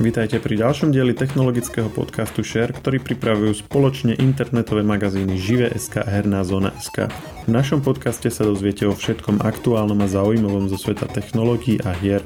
Vítajte pri ďalšom dieli technologického podcastu Share, ktorý pripravujú spoločne internetové magazíny Žive.sk a Herná zóna.sk. V našom podcaste sa dozviete o všetkom aktuálnom a zaujímavom zo sveta technológií a hier.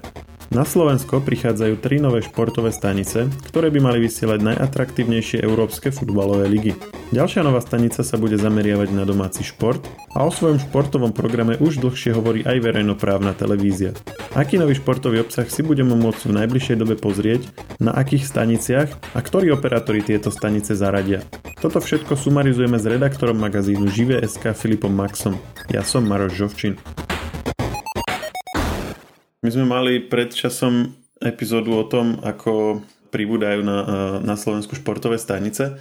Na Slovensko prichádzajú tri nové športové stanice, ktoré by mali vysielať najatraktívnejšie európske futbalové ligy. Ďalšia nová stanica sa bude zameriavať na domáci šport a o svojom športovom programe už dlhšie hovorí aj verejnoprávna televízia. Aký nový športový obsah si budeme môcť v najbližšej dobe pozrieť, na akých staniciach a ktorí operátori tieto stanice zaradia. Toto všetko sumarizujeme s redaktorom magazínu Žive.sk Filipom Maxom. Ja som Maroš Žovčin. My sme mali pred časom epizódu o tom, ako pribúdajú na, na Slovensku športové stanice.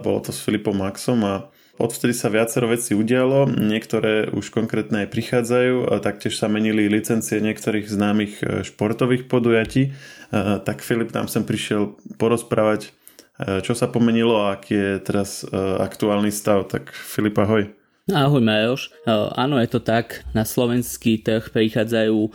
Bolo to s Filipom Maxom a odvtedy sa viacero vecí udialo, niektoré už konkrétne aj prichádzajú, a taktiež sa menili licencie niektorých známych e, športových podujatí. Tak Filip nám sem prišiel porozprávať, e, čo sa pomenilo a aký je teraz e, aktuálny stav. Tak Filip, ahoj. Ahoj Majoš, áno je to tak, na slovenský trh prichádzajú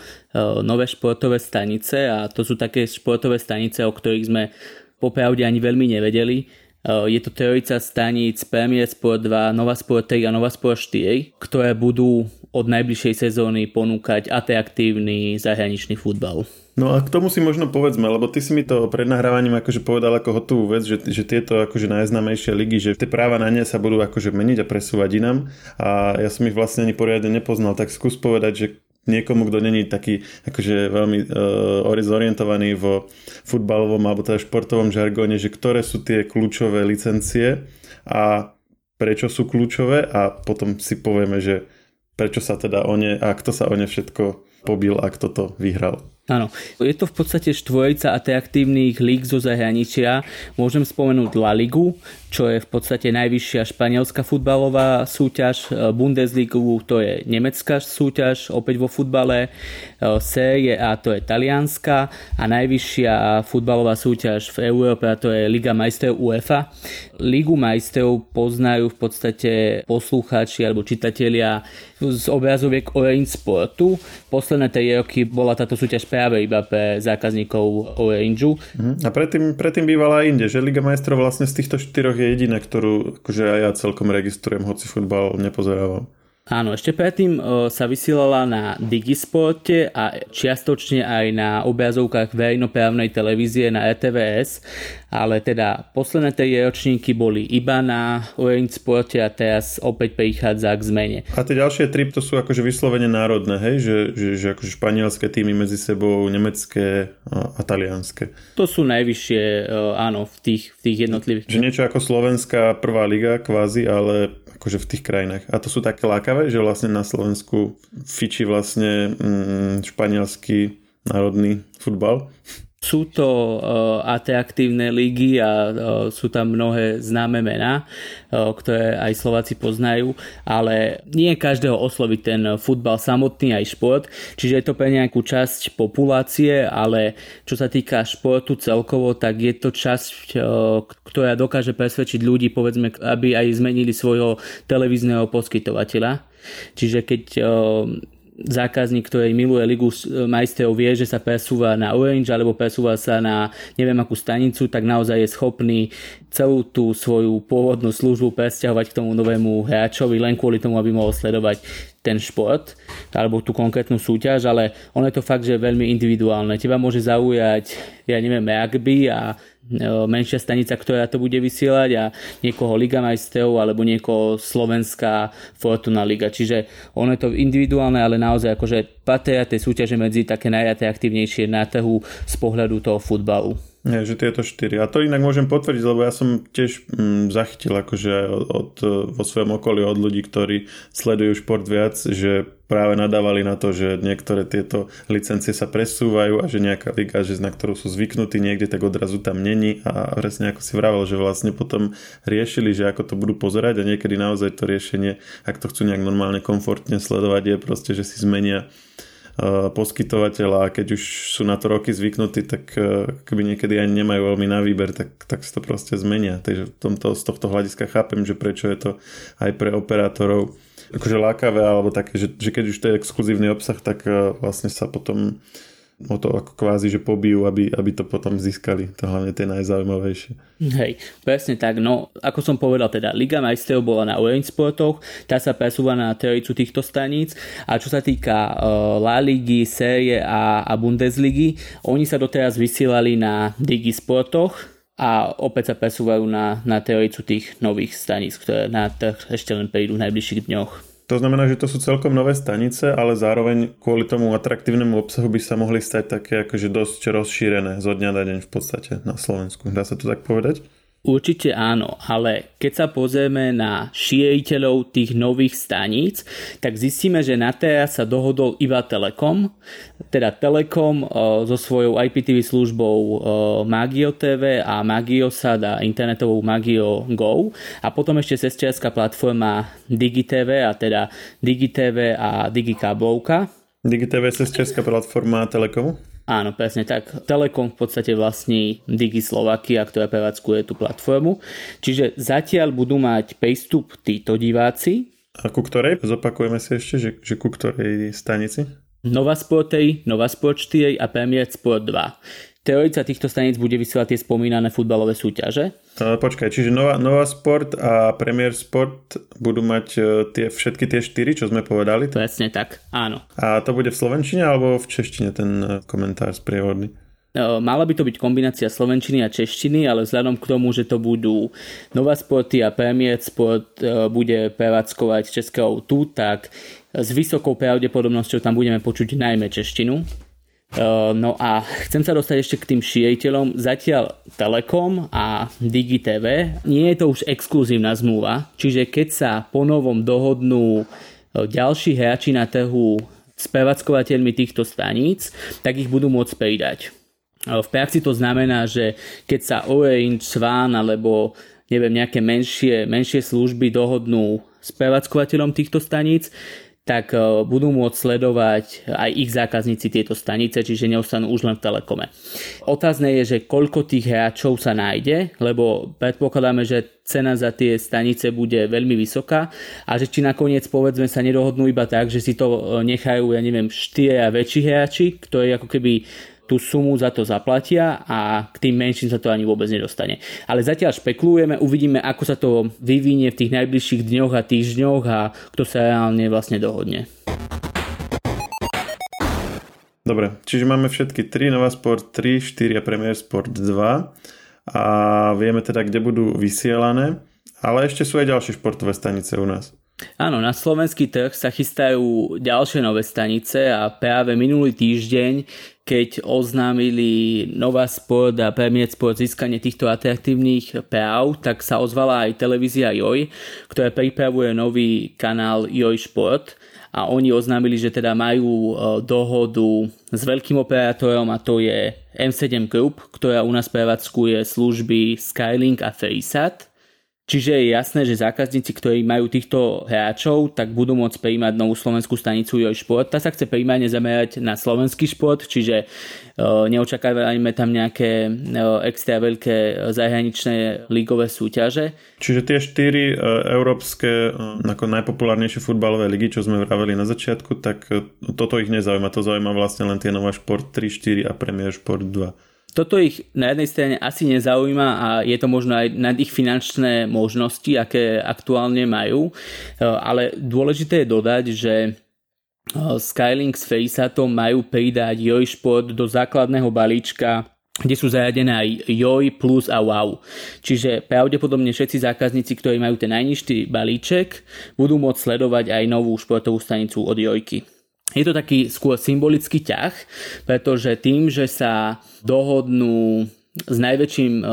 nové športové stanice a to sú také športové stanice, o ktorých sme popravde ani veľmi nevedeli. Je to trojica staníc Premier Sport 2, Nova Sport 3 a Nova Sport 4, ktoré budú od najbližšej sezóny ponúkať atraktívny zahraničný futbal. No a k tomu si možno povedzme, lebo ty si mi to pred nahrávaním akože povedal ako hotovú vec, že, že tieto akože najznámejšie ligy, že tie práva na ne sa budú akože meniť a presúvať inám a ja som ich vlastne ani poriadne nepoznal, tak skús povedať, že niekomu, kto není taký akože veľmi uh, zorientovaný vo futbalovom alebo teda športovom žargóne, že ktoré sú tie kľúčové licencie a prečo sú kľúčové a potom si povieme, že prečo sa teda o ne a kto sa o ne všetko pobil a kto to vyhral. Áno, je to v podstate štvorica atraktívnych líg zo zahraničia. Môžem spomenúť La Ligu, čo je v podstate najvyššia španielská futbalová súťaž, e, Bundesligu to je nemecká súťaž, opäť vo futbale, e, Série A to je talianska a najvyššia futbalová súťaž v Európe a to je Liga majstrov UEFA. Ligu majstrov poznajú v podstate poslucháči alebo čitatelia z obrazoviek Orange Sportu. Posledné 3 roky bola táto súťaž práve iba pre zákazníkov Orangeu. Mhm. A predtým, predtým bývala inde, že Liga majstrov vlastne z týchto štyroch je jediná, ktorú akože aj ja celkom registrujem, hoci futbal nepozerávam. Áno, ešte predtým sa vysielala na Digisporte a čiastočne aj na obrazovkách verejnoprávnej televízie na RTVS, ale teda posledné tie ročníky boli iba na Orange Sporte a teraz opäť prichádza k zmene. A tie ďalšie tri to sú akože vyslovene národné, hej? Že, že, že akože španielské týmy medzi sebou, nemecké a, a talianské. To sú najvyššie, áno, v tých, v tých jednotlivých. Že niečo ako slovenská prvá liga kvázi, ale akože v tých krajinách. A to sú také lákavé, že vlastne na Slovensku fičí vlastne mm, španielský národný futbal. Sú to uh, atraktívne ligy a uh, sú tam mnohé známe mená, uh, ktoré aj Slováci poznajú, ale nie každého osloví ten futbal samotný aj šport, čiže je to pre nejakú časť populácie, ale čo sa týka športu celkovo, tak je to časť, ktorá dokáže presvedčiť ľudí, povedzme, aby aj zmenili svojho televízneho poskytovateľa. Čiže keď zákazník, ktorý miluje Ligu majstrov, vie, že sa presúva na Orange alebo presúva sa na neviem akú stanicu, tak naozaj je schopný celú tú svoju pôvodnú službu presťahovať k tomu novému hráčovi len kvôli tomu, aby mohol sledovať ten šport alebo tú konkrétnu súťaž, ale ono je to fakt, že je veľmi individuálne. Teba môže zaujať, ja neviem, rugby a e, menšia stanica, ktorá to bude vysielať a niekoho Liga majstrov alebo niekoho Slovenská Fortuna Liga. Čiže ono je to individuálne, ale naozaj akože patria tie súťaže medzi také najatraktívnejšie na trhu z pohľadu toho futbalu. Nie, že tieto štyri. A to inak môžem potvrdiť, lebo ja som tiež mm, zachytil akože od, od, vo svojom okolí od ľudí, ktorí sledujú šport viac, že práve nadávali na to, že niektoré tieto licencie sa presúvajú a že nejaká liga, že na ktorú sú zvyknutí niekde, tak odrazu tam není a presne ako si vravel, že vlastne potom riešili, že ako to budú pozerať a niekedy naozaj to riešenie, ak to chcú nejak normálne komfortne sledovať, je proste, že si zmenia Eh, poskytovateľa a keď už sú na to roky zvyknutí, tak eh, keby niekedy ani nemajú veľmi na výber, tak, tak si to proste zmenia. Takže v tomto, z tohto hľadiska chápem, že prečo je to aj pre operátorov akože lákavé, alebo také, že, že keď už to je exkluzívny obsah, tak eh, vlastne sa potom o to ako kvázi, že pobijú, aby, aby to potom získali. To hlavne tie najzaujímavejšie. Hej, presne tak. No, ako som povedal, teda Liga majstrov bola na Orange Sportoch, tá sa presúva na trojicu týchto staníc a čo sa týka uh, La Ligy, série a, a Bundesligy, oni sa doteraz vysielali na Digi Sportoch, a opäť sa presúvajú na, na teoricu tých nových staníc, ktoré na trh ešte len prídu v najbližších dňoch. To znamená, že to sú celkom nové stanice, ale zároveň kvôli tomu atraktívnemu obsahu by sa mohli stať také akože dosť rozšírené zo dňa na deň v podstate na Slovensku. Dá sa to tak povedať? Určite áno, ale keď sa pozrieme na šíriteľov tých nových staníc, tak zistíme, že na teraz sa dohodol iba Telekom, teda Telekom o, so svojou IPTV službou o, Magio TV a Magiosad a internetovou Magio Go a potom ešte sestriarská platforma DigiTV a teda DigiTV a DigiKablovka. DigiTV je sestriarská platforma Telekomu? Áno, presne tak. Telekom v podstate vlastní Digi Slovakia, ktorá prevádzkuje tú platformu. Čiže zatiaľ budú mať prístup títo diváci. A ku ktorej? Zopakujeme si ešte, že, že ku ktorej stanici? Nova Sport 3, Nova Sport 4 a Premier Sport 2. Teorica týchto staníc bude vysielať tie spomínané futbalové súťaže. Počkaj, čiže Nova, Nova Sport a Premier Sport budú mať e, tie, všetky tie štyri, čo sme povedali? Presne tak, áno. A to bude v Slovenčine alebo v Češtine ten e, komentár sprievodný? E, mala by to byť kombinácia slovenčiny a češtiny, ale vzhľadom k tomu, že to budú Nova Sporty a Premier Sport bude prevádzkovať Českého tu, tak s vysokou pravdepodobnosťou tam budeme počuť najmä češtinu no a chcem sa dostať ešte k tým šieriteľom. Zatiaľ Telekom a DigiTV nie je to už exkluzívna zmluva, čiže keď sa po novom dohodnú uh, ďalší hráči na trhu s prevádzkovateľmi týchto staníc, tak ich budú môcť pridať. Uh, v praxi to znamená, že keď sa Orange, Swan alebo neviem, nejaké menšie, menšie služby dohodnú s prevádzkovateľom týchto staníc, tak e, budú môcť sledovať aj ich zákazníci tieto stanice, čiže neostanú už len v telekome. Otázne je, že koľko tých hráčov sa nájde, lebo predpokladáme, že cena za tie stanice bude veľmi vysoká a že či nakoniec povedzme sa nedohodnú iba tak, že si to e, nechajú, ja neviem, štyria väčší hráči, ktorí ako keby tú sumu za to zaplatia a k tým menším sa to ani vôbec nedostane. Ale zatiaľ špekulujeme, uvidíme, ako sa to vyvinie v tých najbližších dňoch a týždňoch a kto sa reálne vlastne dohodne. Dobre, čiže máme všetky 3, Nova Sport 3, 4 a Premier Sport 2 a vieme teda, kde budú vysielané, ale ešte sú aj ďalšie športové stanice u nás. Áno, na slovenský trh sa chystajú ďalšie nové stanice a práve minulý týždeň keď oznámili Nova Sport a Premier Sport získanie týchto atraktívnych práv, tak sa ozvala aj televízia JOJ, ktorá pripravuje nový kanál JOJ Sport. A oni oznámili, že teda majú e, dohodu s veľkým operátorom a to je M7 Group, ktorá u nás prevádzkuje služby Skylink a Freesat Čiže je jasné, že zákazníci, ktorí majú týchto hráčov, tak budú môcť prijímať novú slovenskú stanicu Joj Šport. Tá sa chce primárne zamerať na slovenský šport, čiže uh, neočakávajme tam nejaké uh, extra veľké zahraničné lígové súťaže. Čiže tie štyri európske ako najpopulárnejšie futbalové ligy, čo sme vraveli na začiatku, tak toto ich nezaujíma. To zaujíma vlastne len tie Nova Šport 3, 4 a Premier Šport 2 toto ich na jednej strane asi nezaujíma a je to možno aj nad ich finančné možnosti, aké aktuálne majú, e, ale dôležité je dodať, že e, Skylink s Faceatom majú pridať Joj Sport do základného balíčka kde sú zaradené aj JOJ plus a WOW. Čiže pravdepodobne všetci zákazníci, ktorí majú ten najnižší balíček, budú môcť sledovať aj novú športovú stanicu od Jojky je to taký skôr symbolický ťah, pretože tým, že sa dohodnú s najväčším uh,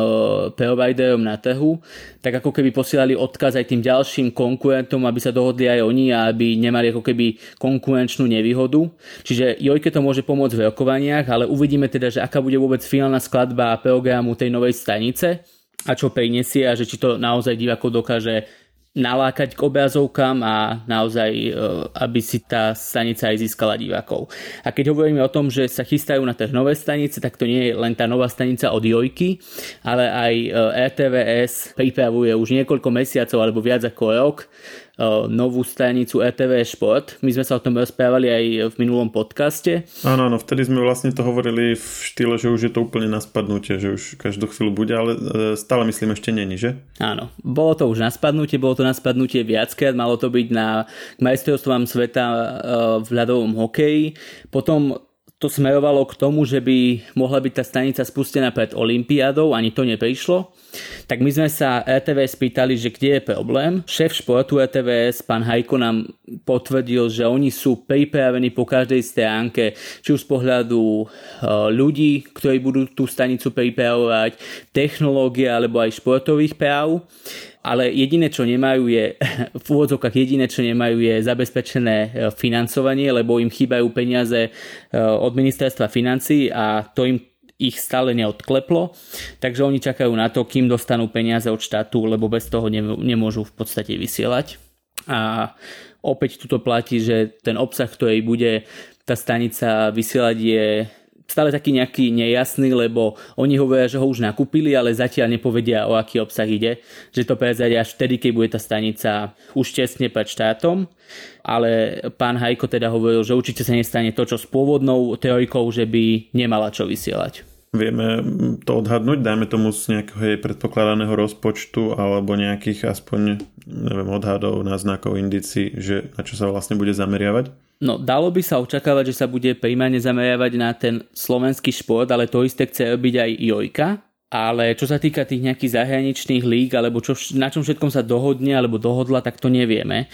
providerom na trhu, tak ako keby posielali odkaz aj tým ďalším konkurentom, aby sa dohodli aj oni a aby nemali ako keby konkurenčnú nevýhodu. Čiže Jojke to môže pomôcť v rokovaniach, ale uvidíme teda, že aká bude vôbec finálna skladba programu tej novej stanice a čo prinesie a že či to naozaj divákov dokáže nalákať k obrazovkám a naozaj, e, aby si tá stanica aj získala divákov. A keď hovoríme o tom, že sa chystajú na tie nové stanice, tak to nie je len tá nová stanica od Jojky, ale aj e, RTVS pripravuje už niekoľko mesiacov alebo viac ako rok novú stanicu RTV Šport. My sme sa o tom rozprávali aj v minulom podcaste. Áno, áno, vtedy sme vlastne to hovorili v štýle, že už je to úplne na spadnutie, že už každú chvíľu bude, ale stále myslím ešte není, že? Áno, bolo to už na spadnutie, bolo to na spadnutie viackrát, malo to byť na majstrovstvám sveta v ľadovom hokeji. Potom to smerovalo k tomu, že by mohla byť tá stanica spustená pred Olympiádou, ani to neprišlo. Tak my sme sa RTVS pýtali, že kde je problém. Šéf športu RTVS, pán Hajko, nám potvrdil, že oni sú pripravení po každej stránke, či už z pohľadu e, ľudí, ktorí budú tú stanicu pripravovať, technológie alebo aj športových práv ale jediné, čo nemajú je, v úvodzovkách jediné, čo nemajú je zabezpečené e, financovanie, lebo im chýbajú peniaze e, od ministerstva financí a to im ich stále neodkleplo, takže oni čakajú na to, kým dostanú peniaze od štátu, lebo bez toho nemôžu v podstate vysielať. A opäť tuto platí, že ten obsah, ktorý bude tá stanica vysielať je stále taký nejaký nejasný, lebo oni hovoria, že ho už nakúpili, ale zatiaľ nepovedia, o aký obsah ide. Že to prezradia až vtedy, keď bude tá stanica už tesne pred štátom. Ale pán Hajko teda hovoril, že určite sa nestane to, čo s pôvodnou teorikou, že by nemala čo vysielať. Vieme to odhadnúť, dajme tomu z nejakého jej predpokladaného rozpočtu alebo nejakých aspoň neviem, odhadov, náznakov, indicí, že na čo sa vlastne bude zameriavať? No, dalo by sa očakávať, že sa bude primárne zameriavať na ten slovenský šport, ale to isté chce robiť aj Jojka. Ale čo sa týka tých nejakých zahraničných líg, alebo čo, na čom všetkom sa dohodne alebo dohodla, tak to nevieme.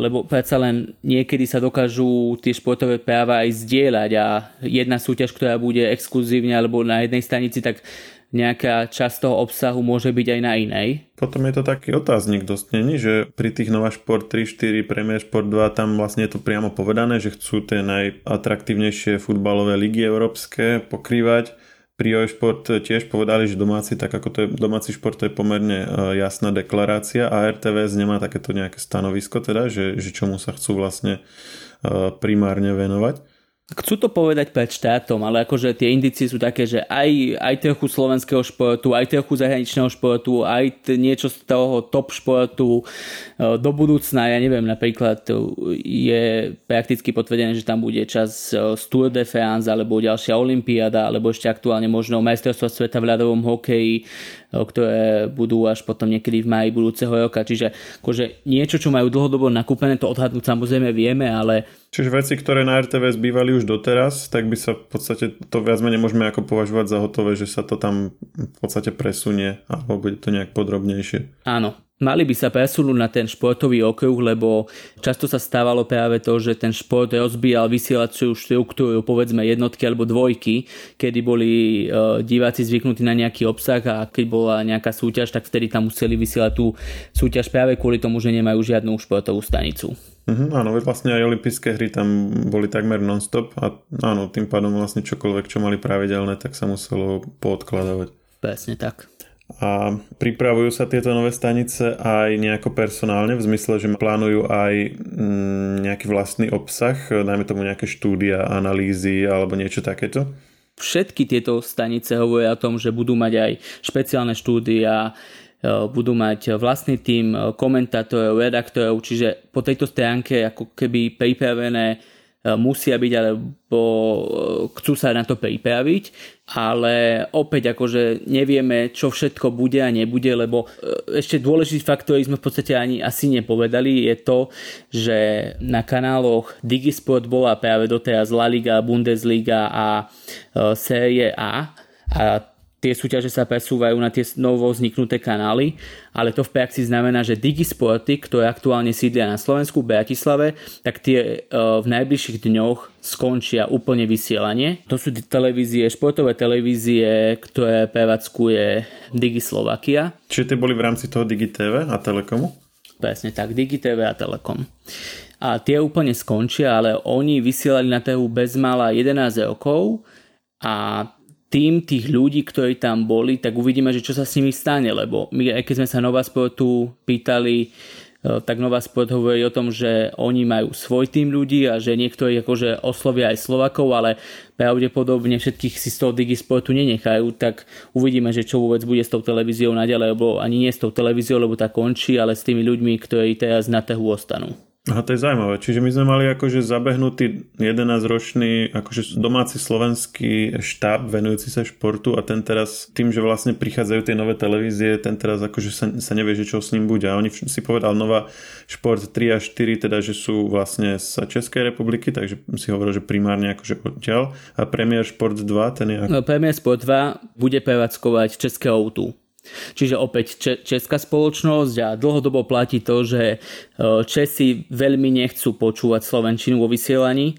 Lebo predsa len niekedy sa dokážu tie športové práva aj zdieľať a jedna súťaž, ktorá bude exkluzívne alebo na jednej stanici, tak nejaká časť toho obsahu môže byť aj na inej. Potom je to taký otáznik dosť není, že pri tých Nova Sport 3, 4, Premier Sport 2 tam vlastne je to priamo povedané, že chcú tie najatraktívnejšie futbalové ligy európske pokrývať. Pri Sport tiež povedali, že domáci, tak ako to je, domáci šport to je pomerne e, jasná deklarácia a RTVS nemá takéto nejaké stanovisko teda, že, že čomu sa chcú vlastne e, primárne venovať. Chcú to povedať pred štátom, ale akože tie indície sú také, že aj, aj trochu slovenského športu, aj trochu zahraničného športu, aj t- niečo z toho top športu e, do budúcna, ja neviem, napríklad je prakticky potvrdené, že tam bude čas z Tour de France, alebo ďalšia Olympiáda, alebo ešte aktuálne možno majstrovstvo sveta v ľadovom hokeji, ktoré budú až potom niekedy v maji budúceho roka. Čiže akože niečo, čo majú dlhodobo nakúpené, to odhadnúť samozrejme vieme, ale Čiže veci, ktoré na RTVS bývali už doteraz, tak by sa v podstate to viac menej môžeme ako považovať za hotové, že sa to tam v podstate presunie alebo bude to nejak podrobnejšie. Áno, Mali by sa presunúť na ten športový okruh, lebo často sa stávalo práve to, že ten šport rozbíjal vysielaciu štruktúru, povedzme jednotky alebo dvojky, kedy boli e, diváci zvyknutí na nejaký obsah a keď bola nejaká súťaž, tak vtedy tam museli vysielať tú súťaž práve kvôli tomu, že nemajú žiadnu športovú stanicu. Mm-hmm, áno, vlastne aj olympijské hry tam boli takmer non-stop a áno, tým pádom vlastne čokoľvek, čo mali pravidelné, tak sa muselo poodkladávať. Presne tak. A pripravujú sa tieto nové stanice aj nejako personálne, v zmysle, že plánujú aj mm, nejaký vlastný obsah, dajme tomu nejaké štúdia, analýzy alebo niečo takéto? Všetky tieto stanice hovoria o tom, že budú mať aj špeciálne štúdia, E, budú mať vlastný tým e, komentátorov, redaktorov, čiže po tejto stránke ako keby pripravené musia byť, alebo chcú sa na to pripraviť, ale opäť akože nevieme, čo všetko bude a nebude, lebo ešte dôležitý fakt, ktorý sme v podstate ani asi nepovedali, je to, že na kanáloch Digisport bola práve doteraz La Liga, Bundesliga a série A a tie súťaže sa presúvajú na tie novo vzniknuté kanály, ale to v praxi znamená, že Digisporty, ktoré aktuálne sídlia na Slovensku v Bratislave, tak tie e, v najbližších dňoch skončia úplne vysielanie. To sú televízie, športové televízie, ktoré prevádzkuje Slovakia. Čiže tie boli v rámci toho DigiTV a Telekomu? Presne tak, DigiTV a Telekom. A tie úplne skončia, ale oni vysielali na trhu bezmála 11 rokov a tým tých ľudí, ktorí tam boli, tak uvidíme, že čo sa s nimi stane, lebo my, aj keď sme sa Nova Sportu pýtali, tak Nová Sport hovorí o tom, že oni majú svoj tým ľudí a že niektorí akože oslovia aj Slovakov, ale pravdepodobne všetkých si z toho Digisportu nenechajú, tak uvidíme, že čo vôbec bude s tou televíziou naďalej, lebo ani nie s tou televíziou, lebo tá končí, ale s tými ľuďmi, ktorí teraz na trhu ostanú. Aha, to je zaujímavé. Čiže my sme mali akože zabehnutý 11-ročný akože domáci slovenský štáb venujúci sa športu a ten teraz tým, že vlastne prichádzajú tie nové televízie, ten teraz akože sa, sa nevie, že čo s ním bude. A oni si povedal Nová Šport 3 a 4, teda že sú vlastne z Českej republiky, takže si hovoril, že primárne akože odtiaľ. A Premier Šport 2, ten je ako... No, Premier Sport 2 bude prevádzkovať České autu. Čiže opäť česká spoločnosť a dlhodobo platí to, že e, Česi veľmi nechcú počúvať Slovenčinu vo vysielaní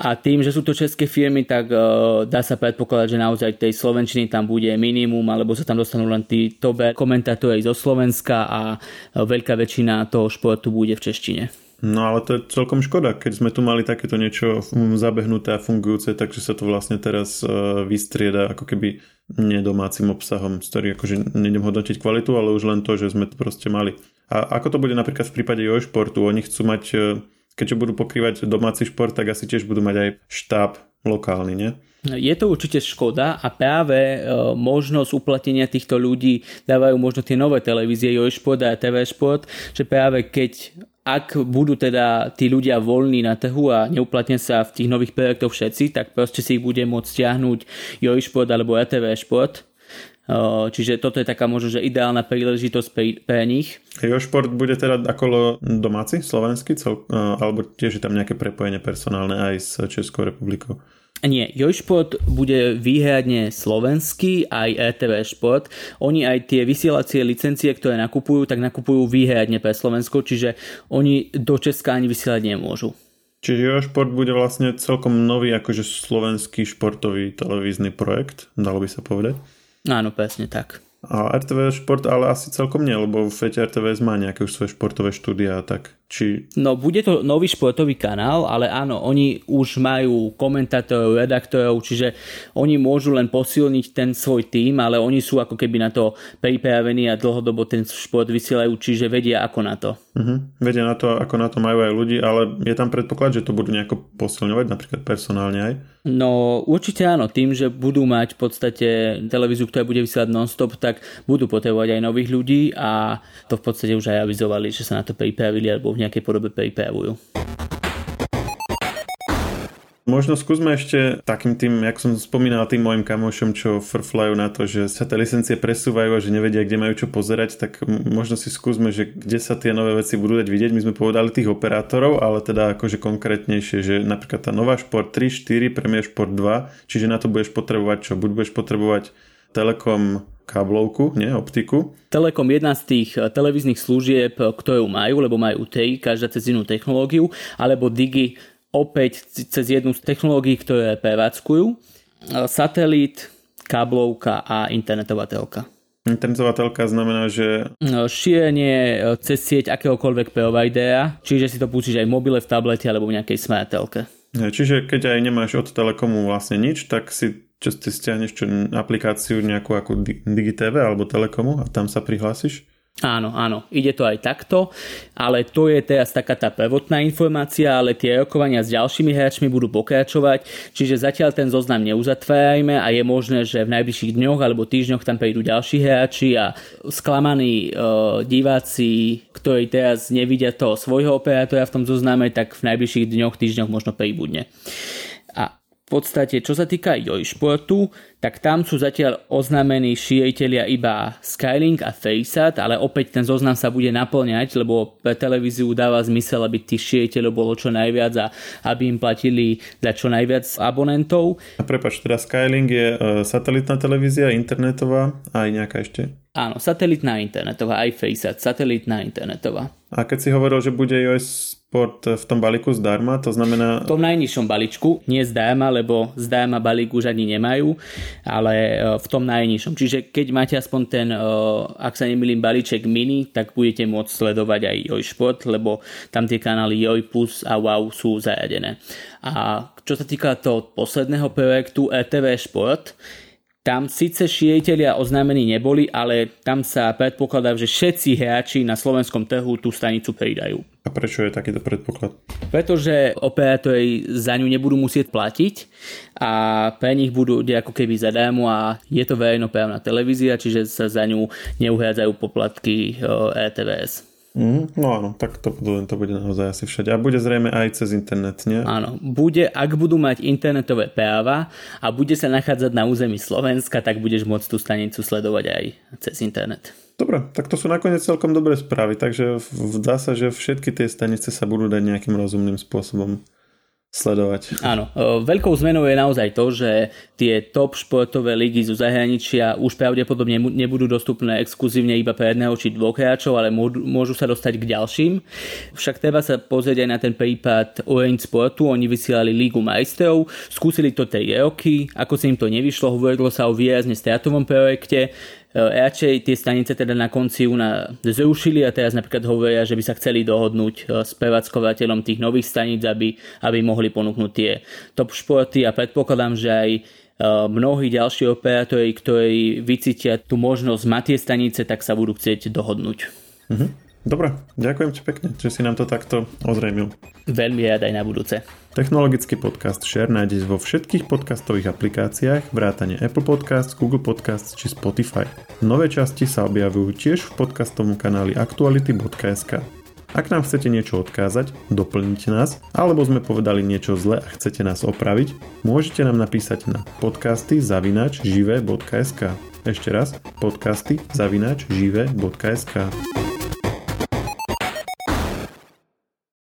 a tým, že sú to české firmy, tak uh, dá sa predpokladať, že naozaj tej Slovenčiny tam bude minimum, alebo sa tam dostanú len tí tobe komentátori zo Slovenska a uh, veľká väčšina toho športu bude v češtine. No ale to je celkom škoda, keď sme tu mali takéto niečo zabehnuté a fungujúce, takže sa to vlastne teraz uh, vystrieda ako keby nedomácim obsahom, ktorý akože nejdem hodnotiť kvalitu, ale už len to, že sme to proste mali. A ako to bude napríklad v prípade Joj športu? Oni chcú mať, e, keďže budú pokrývať domáci šport, tak asi tiež budú mať aj štáb lokálny, nie? Je to určite škoda a práve e, možnosť uplatnenia týchto ľudí dávajú možno tie nové televízie Joj Šport a TV Šport, že práve keď ak budú teda tí ľudia voľní na trhu a neuplatnia sa v tých nových projektoch všetci, tak proste si ich bude môcť stiahnuť Joj Šport alebo RTV Šport. Čiže toto je taká možno, že ideálna príležitosť pre, pre nich. Jo Šport bude teda ako domáci, slovenský, cel, alebo tiež je tam nejaké prepojenie personálne aj s Českou republikou? Nie, Jojšport bude výhradne slovenský, aj RTV Šport. Oni aj tie vysielacie licencie, ktoré nakupujú, tak nakupujú výhradne pre Slovensko, čiže oni do Česka ani vysielať nemôžu. Čiže Jošport bude vlastne celkom nový akože slovenský športový televízny projekt, dalo by sa povedať? Áno, presne tak. A RTV Šport ale asi celkom nie, lebo v RTVS má nejaké už svoje športové štúdia a tak. Či... No bude to nový športový kanál, ale áno, oni už majú komentátorov, redaktorov, čiže oni môžu len posilniť ten svoj tým, ale oni sú ako keby na to pripravení a dlhodobo ten šport vysielajú, čiže vedia ako na to. Uh-huh. Vedia na to, ako na to majú aj ľudí, ale je tam predpoklad, že to budú nejako posilňovať, napríklad personálne aj? No určite áno, tým, že budú mať v podstate televíziu, ktorá bude vysielať non-stop, tak budú potrebovať aj nových ľudí a to v podstate už aj avizovali, že sa na to pripravili alebo nejakej podobe pripravujú. Možno skúsme ešte takým tým, jak som spomínal tým mojim kamošom, čo frflajú na to, že sa tie licencie presúvajú a že nevedia, kde majú čo pozerať, tak možno si skúsme, že kde sa tie nové veci budú dať vidieť. My sme povedali tých operátorov, ale teda akože konkrétnejšie, že napríklad tá nová Šport 3, 4, Premier Šport 2, čiže na to budeš potrebovať čo? Buď budeš potrebovať Telekom káblovku, nie, optiku. Telekom jedna z tých eh, televíznych služieb, eh, ktorú majú, lebo majú TI, každá cez inú technológiu, alebo Digi opäť cez jednu z technológií, ktoré prevádzkujú. Eh, satelit, káblovka a internetová telka. Internetová telka znamená, že... Šírenie cez sieť akéhokoľvek providera, čiže si to pustíš aj v mobile, v tablete alebo v nejakej smart telke. Čiže keď aj nemáš od Telekomu vlastne nič, tak si čo si stiahneš čo, aplikáciu nejakú ako DigiTV alebo Telekomu a tam sa prihlásiš? Áno, áno, ide to aj takto, ale to je teraz taká tá prvotná informácia, ale tie rokovania s ďalšími hráčmi budú pokračovať, čiže zatiaľ ten zoznam neuzatvárajme a je možné, že v najbližších dňoch alebo týždňoch tam prídu ďalší hráči a sklamaní e, diváci, ktorí teraz nevidia toho svojho operátora v tom zozname, tak v najbližších dňoch, týždňoch možno príbudne. Podstate, čo sa týka Joj športu, tak tam sú zatiaľ oznámení šíriteľia iba Skylink a Facesat, ale opäť ten zoznam sa bude naplňať, lebo pre televíziu dáva zmysel, aby tých šíriteľov bolo čo najviac a aby im platili za čo najviac abonentov. A prepač, teda Skylink je uh, satelitná televízia, internetová a aj nejaká ešte? Áno, satelitná internetová, aj Facesat, satelitná internetová. A keď si hovoril, že bude iOS Sport v tom balíku zdarma, to znamená... V tom najnižšom balíčku, nie zdarma, lebo zdarma balík už ani nemajú, ale e, v tom najnižšom. Čiže keď máte aspoň ten, e, ak sa nemýlim, balíček mini, tak budete môcť sledovať aj Joj Šport, lebo tam tie kanály Joj Plus a Wow sú zaradené. A čo sa týka toho posledného projektu RTV Šport, tam síce šíriteľia oznámení neboli, ale tam sa predpokladá, že všetci hráči na slovenskom trhu tú stanicu pridajú. A prečo je takýto predpoklad? Pretože operátori za ňu nebudú musieť platiť a pre nich budú ako keby zadarmo a je to verejnoprávna televízia, čiže sa za ňu neuhrádzajú poplatky RTVS. Mm, no áno, tak to, to, bude naozaj asi všade. A bude zrejme aj cez internet, nie? Áno, bude, ak budú mať internetové práva a bude sa nachádzať na území Slovenska, tak budeš môcť tú stanicu sledovať aj cez internet. Dobre, tak to sú nakoniec celkom dobré správy, takže dá sa, že všetky tie stanice sa budú dať nejakým rozumným spôsobom sledovať. Áno, veľkou zmenou je naozaj to, že tie top športové ligy zo zahraničia už pravdepodobne nebudú dostupné exkluzívne iba pre jedného či dvoch hráčov, ale môžu sa dostať k ďalším. Však treba sa pozrieť aj na ten prípad Orange Sportu, oni vysielali Lígu majstrov, skúsili to 3 roky, ako sa im to nevyšlo, hovorilo sa o výrazne stratovom projekte, E, radšej tie stanice teda na konci júna zrušili a teraz napríklad hovoria, že by sa chceli dohodnúť e, s prevádzkovateľom tých nových staníc, aby, aby mohli ponúknuť tie top športy a predpokladám, že aj e, mnohí ďalší operátori, ktorí vycítia tú možnosť mať tie stanice, tak sa budú chcieť dohodnúť. Mhm. Dobre, ďakujem ti pekne, že si nám to takto ozrejmil. Veľmi rád aj na budúce. Technologický podcast Share nájdeš vo všetkých podcastových aplikáciách, vrátane Apple Podcasts, Google Podcasts či Spotify. Nové časti sa objavujú tiež v podcastovom kanáli aktuality.sk. Ak nám chcete niečo odkázať, doplniť nás, alebo sme povedali niečo zle a chcete nás opraviť, môžete nám napísať na podcasty zavinač žive.sk. Ešte raz, podcasty zavinač žive.sk.